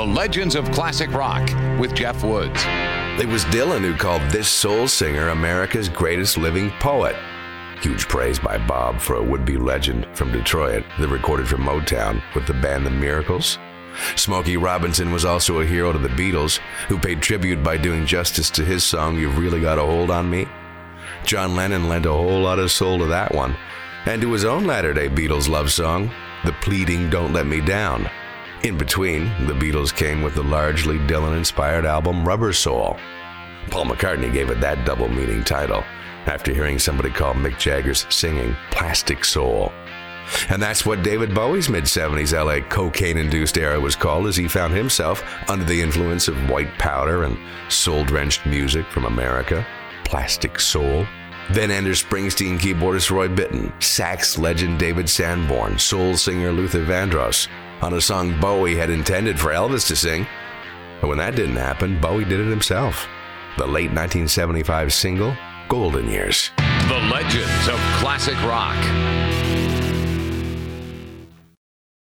The Legends of Classic Rock with Jeff Woods. It was Dylan who called this soul singer America's greatest living poet. Huge praise by Bob for a would be legend from Detroit that recorded for Motown with the band The Miracles. Smokey Robinson was also a hero to the Beatles, who paid tribute by doing justice to his song You've Really Got a Hold on Me. John Lennon lent a whole lot of soul to that one, and to his own latter day Beatles love song, The Pleading Don't Let Me Down. In between, the Beatles came with the largely Dylan inspired album Rubber Soul. Paul McCartney gave it that double meaning title after hearing somebody call Mick Jagger's singing Plastic Soul. And that's what David Bowie's mid 70s LA cocaine induced era was called as he found himself under the influence of white powder and soul drenched music from America. Plastic Soul. Then Anders Springsteen keyboardist Roy Bittan, sax legend David Sanborn, soul singer Luther Vandross, on a song Bowie had intended for Elvis to sing. And when that didn't happen, Bowie did it himself. The late 1975 single, Golden Years. The Legends of Classic Rock.